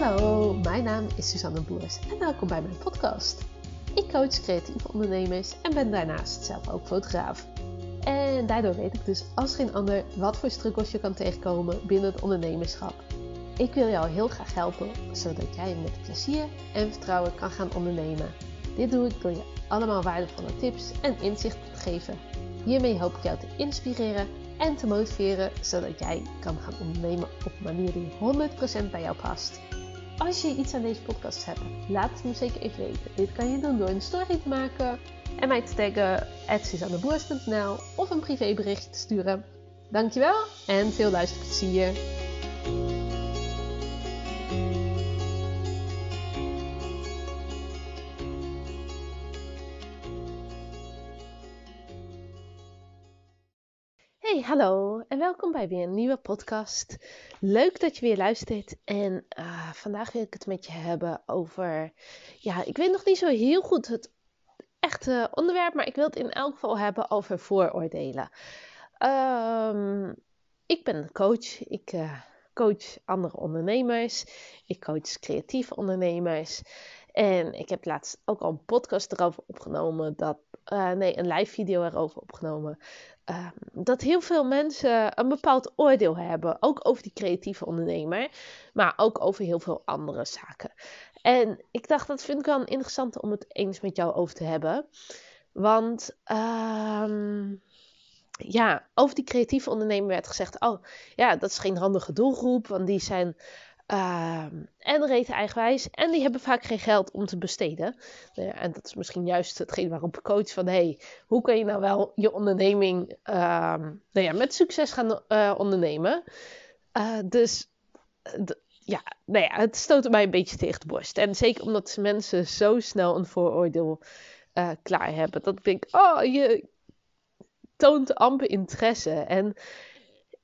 Hallo, mijn naam is Suzanne Boers en welkom bij mijn podcast. Ik coach creatieve ondernemers en ben daarnaast zelf ook fotograaf. En daardoor weet ik dus als geen ander wat voor struggles je kan tegenkomen binnen het ondernemerschap. Ik wil jou heel graag helpen zodat jij met plezier en vertrouwen kan gaan ondernemen. Dit doe ik door je allemaal waardevolle tips en inzichten te geven. Hiermee hoop ik jou te inspireren en te motiveren zodat jij kan gaan ondernemen op een manier die 100% bij jou past. Als je iets aan deze podcast hebt, laat het me zeker even weten. Dit kan je doen door een story te maken en mij te taggen @suzanneboers.nl of een privébericht te sturen. Dankjewel en veel luisterplezier. Hallo en welkom bij weer een nieuwe podcast. Leuk dat je weer luistert. En uh, vandaag wil ik het met je hebben over. Ja, ik weet nog niet zo heel goed het echte onderwerp, maar ik wil het in elk geval hebben over vooroordelen. Um, ik ben coach. Ik uh, coach andere ondernemers. Ik coach creatieve ondernemers. En ik heb laatst ook al een podcast erover opgenomen. Dat, uh, nee, een live video erover opgenomen. Uh, dat heel veel mensen een bepaald oordeel hebben. Ook over die creatieve ondernemer. Maar ook over heel veel andere zaken. En ik dacht, dat vind ik wel interessant om het eens met jou over te hebben. Want uh, ja, over die creatieve ondernemer werd gezegd: Oh ja, dat is geen handige doelgroep. Want die zijn uh, en reten eigenwijs. En die hebben vaak geen geld om te besteden. Ja, en dat is misschien juist hetgeen waarop ik coach van... hey, hoe kun je nou wel je onderneming uh, nou ja, met succes gaan uh, ondernemen? Uh, dus ja, nou ja, het stoot mij een beetje tegen de borst. En zeker omdat mensen zo snel een vooroordeel klaar hebben. Dat ik denk, oh, je toont amper interesse. En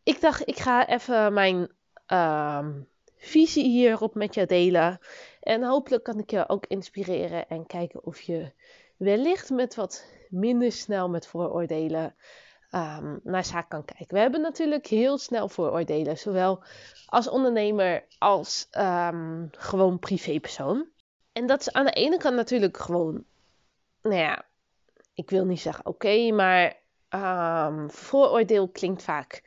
ik dacht, ik ga even mijn... Uh, visie hierop met je delen. En hopelijk kan ik je ook inspireren en kijken of je wellicht met wat minder snel met vooroordelen um, naar zaak kan kijken. We hebben natuurlijk heel snel vooroordelen, zowel als ondernemer als um, gewoon privépersoon. En dat is aan de ene kant natuurlijk gewoon, nou ja, ik wil niet zeggen oké, maar um, vooroordeel klinkt vaak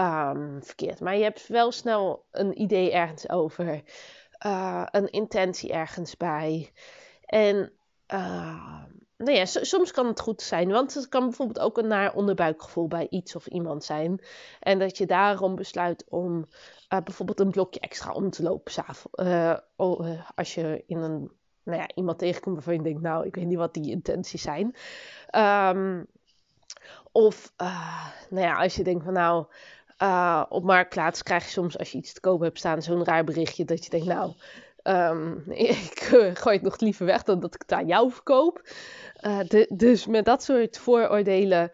um, verkeerd. Maar je hebt wel snel een idee ergens over, uh, een intentie ergens bij. En uh, nou ja, soms kan het goed zijn, want het kan bijvoorbeeld ook een naar onderbuikgevoel bij iets of iemand zijn. En dat je daarom besluit om uh, bijvoorbeeld een blokje extra om te lopen uh, als je in een, nou ja, iemand tegenkomt waarvan je denkt, nou, ik weet niet wat die intenties zijn. Um, of, nou ja, als je denkt van, nou, uh, op Marktplaats krijg je soms, als je iets te koop hebt staan, zo'n raar berichtje dat je denkt, nou, um, ik uh, gooi het nog liever weg dan dat ik het aan jou verkoop. De, dus met dat soort vooroordelen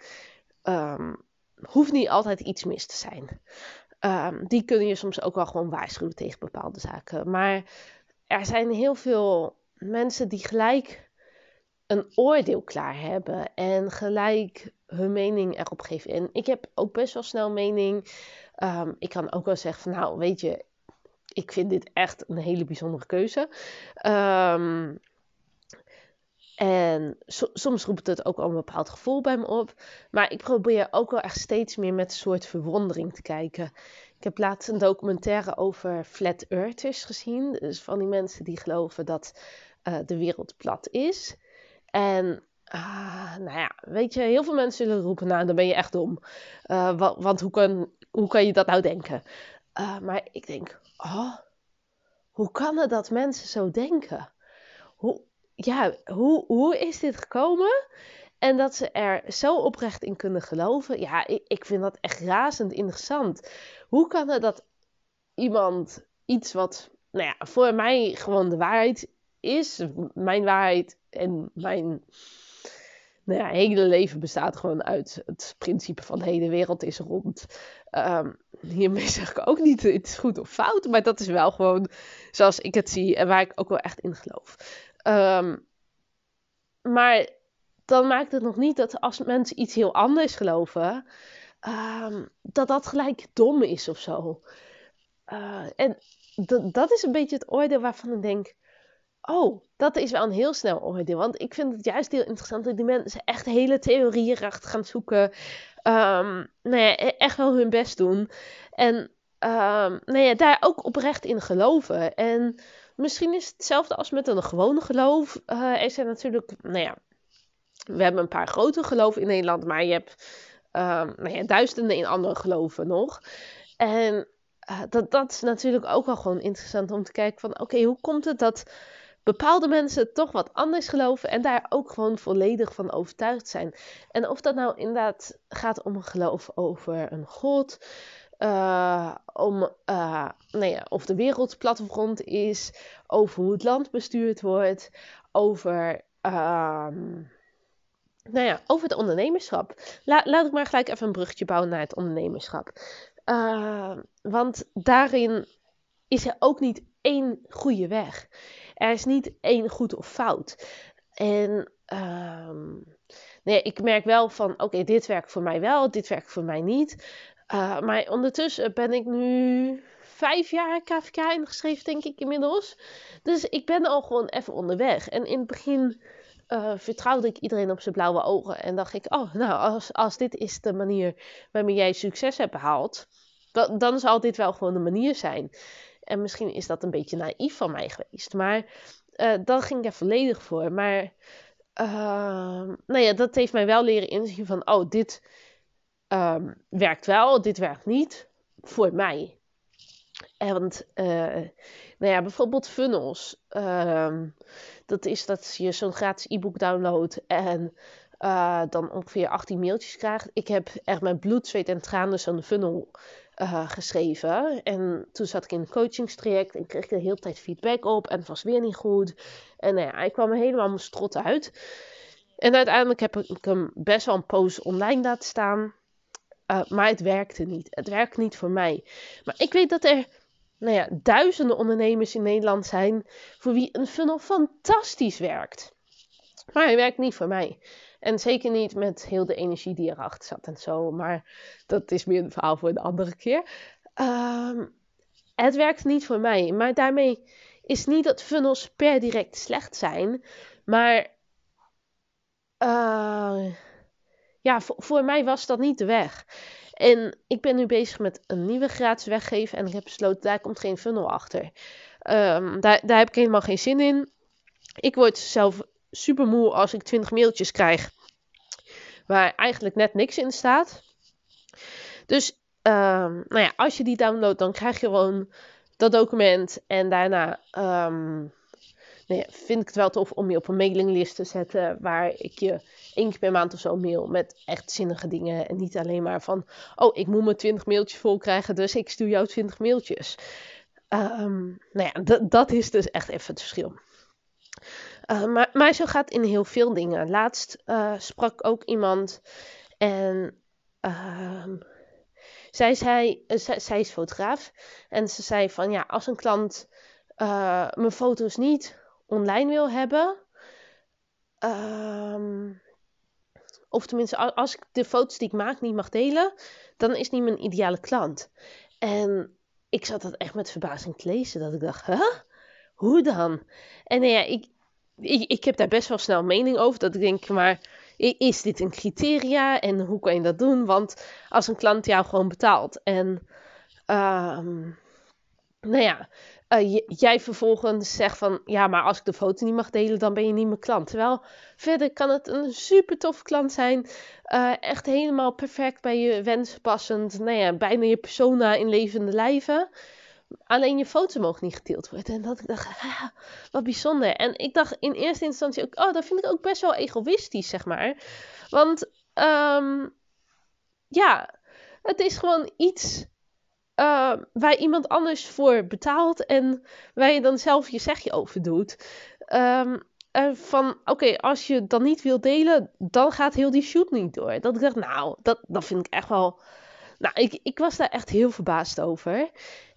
um, hoeft niet altijd iets mis te zijn. Um, die kunnen je soms ook wel gewoon waarschuwen tegen bepaalde zaken. Maar er zijn heel veel mensen die gelijk een oordeel klaar hebben en gelijk hun mening erop geven. En ik heb ook best wel snel mening. Um, ik kan ook wel zeggen van nou, weet je, ik vind dit echt een hele bijzondere keuze. Um, en so soms roept het ook al een bepaald gevoel bij me op. Maar ik probeer ook wel echt steeds meer met een soort verwondering te kijken. Ik heb laatst een documentaire over flat earthers gezien. Dus van die mensen die geloven dat uh, de wereld plat is. En uh, nou ja, weet je, heel veel mensen zullen roepen, nou, dan ben je echt dom. Uh, want, hoe, kan, hoe kan je dat nou denken? Uh, maar ik denk, oh, hoe kan het dat mensen zo denken? Hoe, ja, hoe, hoe is dit gekomen? En dat ze er zo oprecht in kunnen geloven. Ja, ik, ik vind dat echt razend interessant. Hoe kan het dat iemand iets wat, nou ja, voor mij gewoon de waarheid is, mijn waarheid en mijn nou hele leven bestaat gewoon uit het principe van hey, de wereld is rond. Um, hiermee zeg ik ook niet het is goed of fout, maar dat is wel gewoon zoals ik het zie en waar ik ook wel echt in geloof. Um, maar dan maakt het nog niet dat als mensen iets heel anders geloven, um, dat dat gelijk dom is of zo. en dat is een beetje het oordeel waarvan ik denk: oh, dat is wel een heel snel oordeel. Want ik vind het juist heel interessant dat die mensen echt hele theorieën erachter gaan zoeken. Um, nou ja, e-, echt wel hun best doen. En um, nou ja, daar ook oprecht in geloven. En misschien is het hetzelfde als met een gewone geloof. Uh, er zijn natuurlijk, nou ja, we hebben een paar grote geloven in Nederland, maar je hebt um, nou ja, duizenden in andere geloven nog. En uh, dat, dat is natuurlijk ook wel gewoon interessant om te kijken van, oké, hoe komt het dat bepaalde mensen toch wat anders geloven en daar ook gewoon volledig van overtuigd zijn. En of dat nou inderdaad gaat om een geloof over een god, uh, om uh, nou ja, of de wereld plattegrond is, over hoe het land bestuurd wordt, over. Uh, nou ja, over het ondernemerschap. La laat ik maar gelijk even een brugje bouwen naar het ondernemerschap. Uh, want daarin is er ook niet één goede weg. Er is niet één goed of fout. En um, nee, ik merk wel van, oké, dit werkt voor mij wel, dit werkt voor mij niet. Uh, maar ondertussen ben ik nu vijf jaar KVK ingeschreven, denk ik inmiddels. Dus ik ben al gewoon even onderweg. En in het begin uh, vertrouwde ik iedereen op zijn blauwe ogen. En dacht ik, oh, nou, als, als dit is de manier waarmee jij succes hebt behaald, dan, dan zal dit wel gewoon de manier zijn. En misschien is dat een beetje naïef van mij geweest. Maar uh, dan ging ik er volledig voor. Maar uh, nou ja, dat heeft mij wel leren inzien van... Oh, dit um, werkt wel, dit werkt niet voor mij. En want, uh, nou ja, bijvoorbeeld funnels. Um, dat is dat je zo'n gratis e-book downloadt en uh, dan ongeveer 18 mailtjes krijgt. Ik heb echt mijn bloed, zweet en tranen zo'n funnel uh, geschreven. En toen zat ik in een coachingstraject en kreeg ik de hele tijd feedback op. En het was weer niet goed. En nou ja, ik kwam er helemaal mijn strot uit. En uiteindelijk heb ik hem best wel een post online laten staan. Uh, maar het werkte niet. Het werkt niet voor mij. Maar ik weet dat er nou ja, duizenden ondernemers in Nederland zijn voor wie een funnel fantastisch werkt. Maar hij werkt niet voor mij. En zeker niet met heel de energie die erachter zat en zo. Maar dat is meer een verhaal voor een andere keer. Um, het werkt niet voor mij. Maar daarmee is niet dat funnels per direct slecht zijn. Maar uh, ja, voor, voor mij was dat niet de weg. En ik ben nu bezig met een nieuwe gratis weggeven. En ik heb besloten, daar komt geen funnel achter. Um, daar, daar heb ik helemaal geen zin in. Ik word zelf super moe als ik 20 mailtjes krijg waar eigenlijk net niks in staat. Dus um, nou ja, als je die downloadt, dan krijg je gewoon dat document. En daarna um, nou ja, vind ik het wel tof om je op een mailinglist te zetten. Waar ik je één keer per maand of zo mail met echt zinnige dingen. En niet alleen maar van, oh, ik moet mijn 20 mailtjes vol krijgen, dus ik stuur jou 20 mailtjes. Um, nou ja, dat is dus echt even het verschil. Uh, maar, maar zo gaat in heel veel dingen. Laatst uh, sprak ook iemand en uh, zij, uh, zij, zij, is fotograaf en ze zei van ja, als een klant mijn foto's niet online wil hebben, ehm, of tenminste als ik de foto's die ik maak niet mag delen, dan is niet mijn ideale klant. En ik zat dat echt met verbazing te lezen, dat ik dacht, huh? Hoe dan? En nou ja, ik, ik, ik heb daar best wel snel mening over. Dat ik denk, maar is dit een criteria en hoe kan je dat doen? Want als een klant jou gewoon betaalt en um, nou ja, uh, jij vervolgens zegt van ja, maar als ik de foto niet mag delen, dan ben je niet mijn klant. Terwijl verder kan het een super tof klant zijn, uh, echt helemaal perfect bij je wensen passend, nou ja, bijna je persona in levende lijven. Alleen je foto mogen niet gedeeld worden. En dat ik dacht, wat bijzonder. En ik dacht in eerste instantie ook, oh, dat vind ik ook best wel egoïstisch, zeg maar. Want, um, ja, het is gewoon iets uh, waar iemand anders voor betaalt en waar je dan zelf je zegje over doet. Um, van, oké, als je dan niet wil delen, dan gaat heel die shoot niet door. Dat ik dacht, nou, dat, dat vind ik echt wel... Nou, ik, ik was daar echt heel verbaasd over.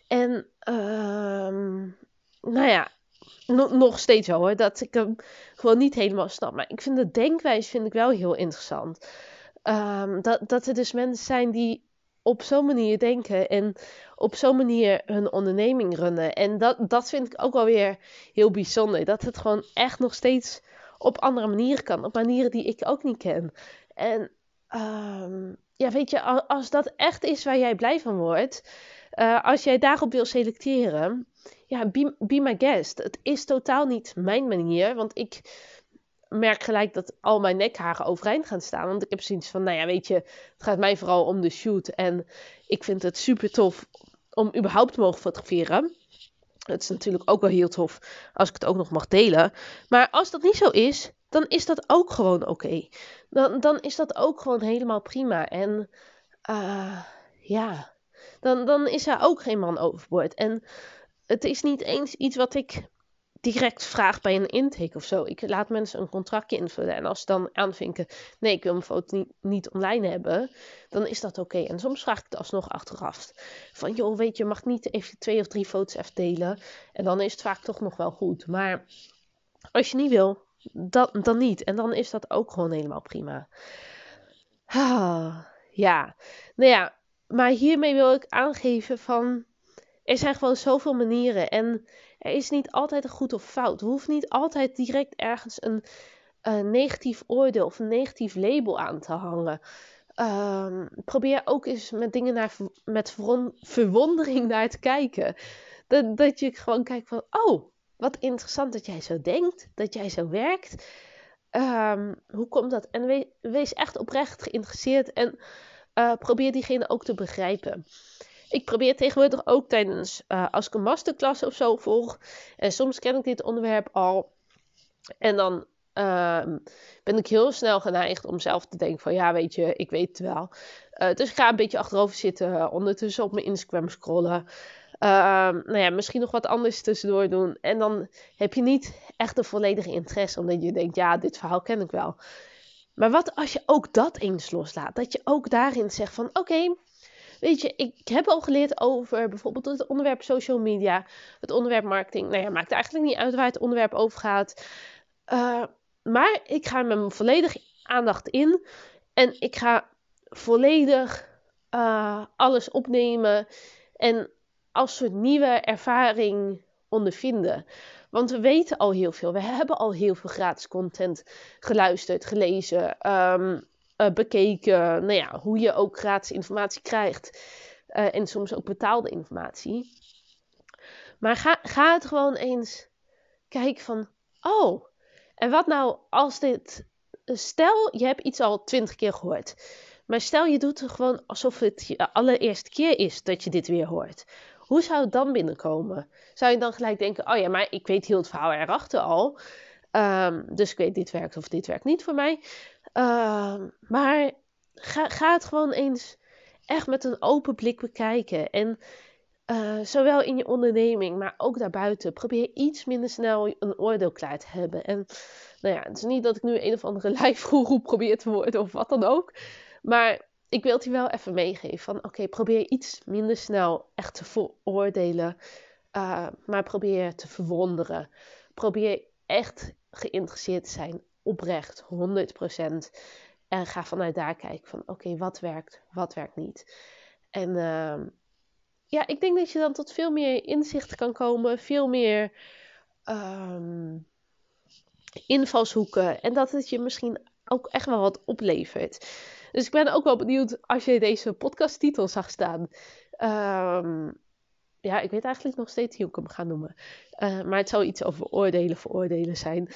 En uh, nou ja, nog steeds wel hoor, dat ik hem gewoon niet helemaal snap. Maar ik vind de denkwijze vind ik wel heel interessant. Um, dat, dat er dus mensen zijn die op zo'n manier denken en op zo'n manier hun onderneming runnen. En dat, dat vind ik ook wel weer heel bijzonder. Dat het gewoon echt nog steeds op andere manieren kan. Op manieren die ik ook niet ken. En um, ja, weet je, als dat echt is waar jij blij van wordt. Uh, als jij daarop wil selecteren. Ja, be, be my guest. Het is totaal niet mijn manier. Want ik merk gelijk dat al mijn nekharen overeind gaan staan. Want ik heb zoiets van, nou ja, weet je, het gaat mij vooral om de shoot. En ik vind het super tof om überhaupt te mogen fotograferen. Het is natuurlijk ook wel heel tof als ik het ook nog mag delen. Maar als dat niet zo is, dan is dat ook gewoon oké. Dan, dan is dat ook gewoon helemaal prima. En uh, ja, dan, dan is er ook geen man overboord. En het is niet eens iets wat ik direct vraag bij een intake of zo. Ik laat mensen een contractje invullen. En als ze dan aanvinken, nee, ik wil mijn foto niet, niet online hebben, dan is dat oké. En soms vraag ik het alsnog achteraf. Van, joh, weet je, mag niet even twee of drie foto's even delen. En dan is het vaak toch nog wel goed. Maar als je niet wil, dan, dan niet. En dan is dat ook gewoon helemaal prima. Ah, ja, nou ja, maar hiermee wil ik aangeven van, er zijn gewoon zoveel manieren. En er is niet altijd een goed of fout. We hoeven niet altijd direct ergens een, negatief oordeel of een negatief label aan te hangen. Um, probeer ook eens met dingen naar, met verwondering naar te kijken. Dat, dat je gewoon kijkt van, oh, wat interessant dat jij zo denkt, dat jij zo werkt. Um, hoe komt dat? En wees echt oprecht geïnteresseerd en uh, probeer diegene ook te begrijpen. Ik probeer tegenwoordig ook tijdens, uh, als ik een masterclass of zo volg. En soms ken ik dit onderwerp al. En dan uh, ben ik heel snel geneigd om zelf te denken van ja, weet je, ik weet het wel. Uh, dus ik ga een beetje achterover zitten, ondertussen op mijn Instagram scrollen. Uh, nou ja, misschien nog wat anders tussendoor doen. En dan heb je niet echt een volledige interesse, omdat je denkt, ja, dit verhaal ken ik wel. Maar wat als je ook dat eens loslaat? Dat je ook daarin zegt van, oké, Weet je, ik heb al geleerd over bijvoorbeeld het onderwerp social media, het onderwerp marketing. Nou ja, maakt eigenlijk niet uit waar het onderwerp over gaat. Uh, maar ik ga met mijn volledige aandacht in en ik ga volledig uh, alles opnemen en als soort nieuwe ervaring ondervinden. Want we weten al heel veel. We hebben al heel veel gratis content geluisterd, gelezen. Um, uh, bekeken. Nou ja, hoe je ook gratis informatie krijgt. Uh, en soms ook betaalde informatie. Maar ga, ga het gewoon eens kijken van, oh, en wat nou als dit, stel je hebt iets al twintig keer gehoord. Maar stel je doet het gewoon alsof het je allereerste keer is dat je dit weer hoort. Hoe zou het dan binnenkomen? Zou je dan gelijk denken, oh ja, maar ik weet heel het verhaal erachter al. Um, dus ik weet dit werkt of dit werkt niet voor mij. Uh, maar ga, ga het gewoon eens echt met een open blik bekijken. En uh, zowel in je onderneming, maar ook daarbuiten. Probeer iets minder snel een oordeel klaar te hebben. En nou ja, het is niet dat ik nu een of andere lijfgoeroe probeer te worden of wat dan ook. Maar ik wil het je wel even meegeven van oké, probeer iets minder snel echt te veroordelen. Uh, maar probeer te verwonderen. Probeer echt geïnteresseerd te zijn oprecht, 100%. En ga vanuit daar kijken van oké, wat werkt, wat werkt niet. En uh, ja, ik denk dat je dan tot veel meer inzicht kan komen, veel meer um, invalshoeken. En dat het je misschien ook echt wel wat oplevert. Dus ik ben ook wel benieuwd als je deze podcasttitel zag staan. Um, ja, ik weet eigenlijk nog steeds hoe ik hem ga noemen. Uh, maar het zou iets over oordelen, veroordelen zijn.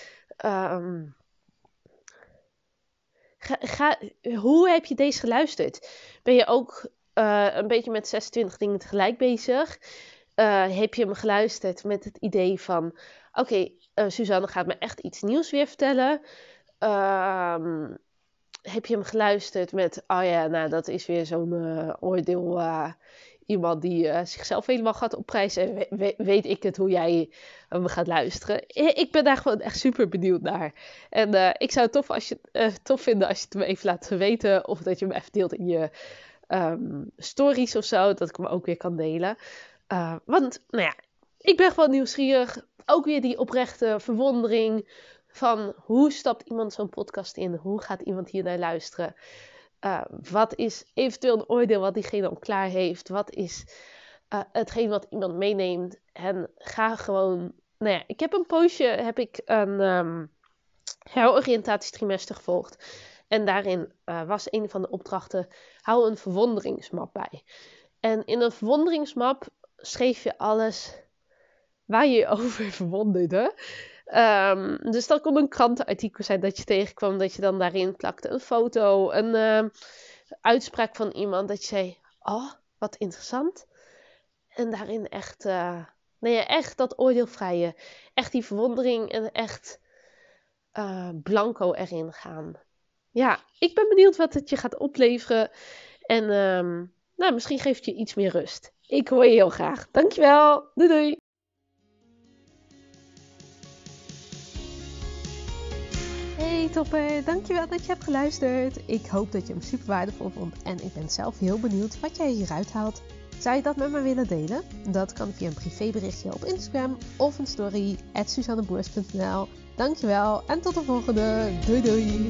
Um, Ga, hoe heb je deze geluisterd? Ben je ook uh, een beetje met 26 dingen tegelijk bezig? Uh, heb je hem geluisterd met het idee van: oké, okay, Suzanne gaat me echt iets nieuws weer vertellen? Uh, heb je hem geluisterd met: oh ja, nou dat is weer zo'n oordeel iemand die uh, zichzelf helemaal gaat opprijzen. En weet ik het hoe jij hem gaat luisteren. Ik ben daar gewoon echt super benieuwd naar. En ik zou het tof, als je, tof vinden als je het me even laat weten. Of dat je hem even deelt in je um, stories of zo. Dat ik hem ook weer kan delen. want, nou ja, ik ben gewoon nieuwsgierig. Ook weer die oprechte verwondering van hoe stapt iemand zo'n podcast in? Hoe gaat iemand hier naar luisteren? Uh, wat is eventueel een oordeel wat diegene al klaar heeft? Wat is uh, hetgeen wat iemand meeneemt? En ga gewoon. Nou ja, ik heb een poosje heb ik een um, gevolgd. En daarin uh, was een van de opdrachten: hou een verwonderingsmap bij. En in een verwonderingsmap schreef je alles waar je je over verwonderde. Um, dus dat kon een krantenartikel zijn dat je tegenkwam, dat je dan daarin plakte een foto, een uh, uitspraak van iemand, dat je zei: Oh, wat interessant. En daarin echt, uh, nee, echt dat oordeelvrije, echt die verwondering en echt uh, blanco erin gaan. Ja, ik ben benieuwd wat het je gaat opleveren. En um, nou, misschien geeft je iets meer rust. Ik hoor je heel graag. Dankjewel. Doei doei. Topper, dankjewel dat je hebt geluisterd. Ik hoop dat je hem super waardevol vond en ik ben zelf heel benieuwd wat jij hieruit haalt. Zou je dat met me willen delen? Dat kan via een privéberichtje op Instagram of een story at. Dankjewel en tot de volgende. Doei doei!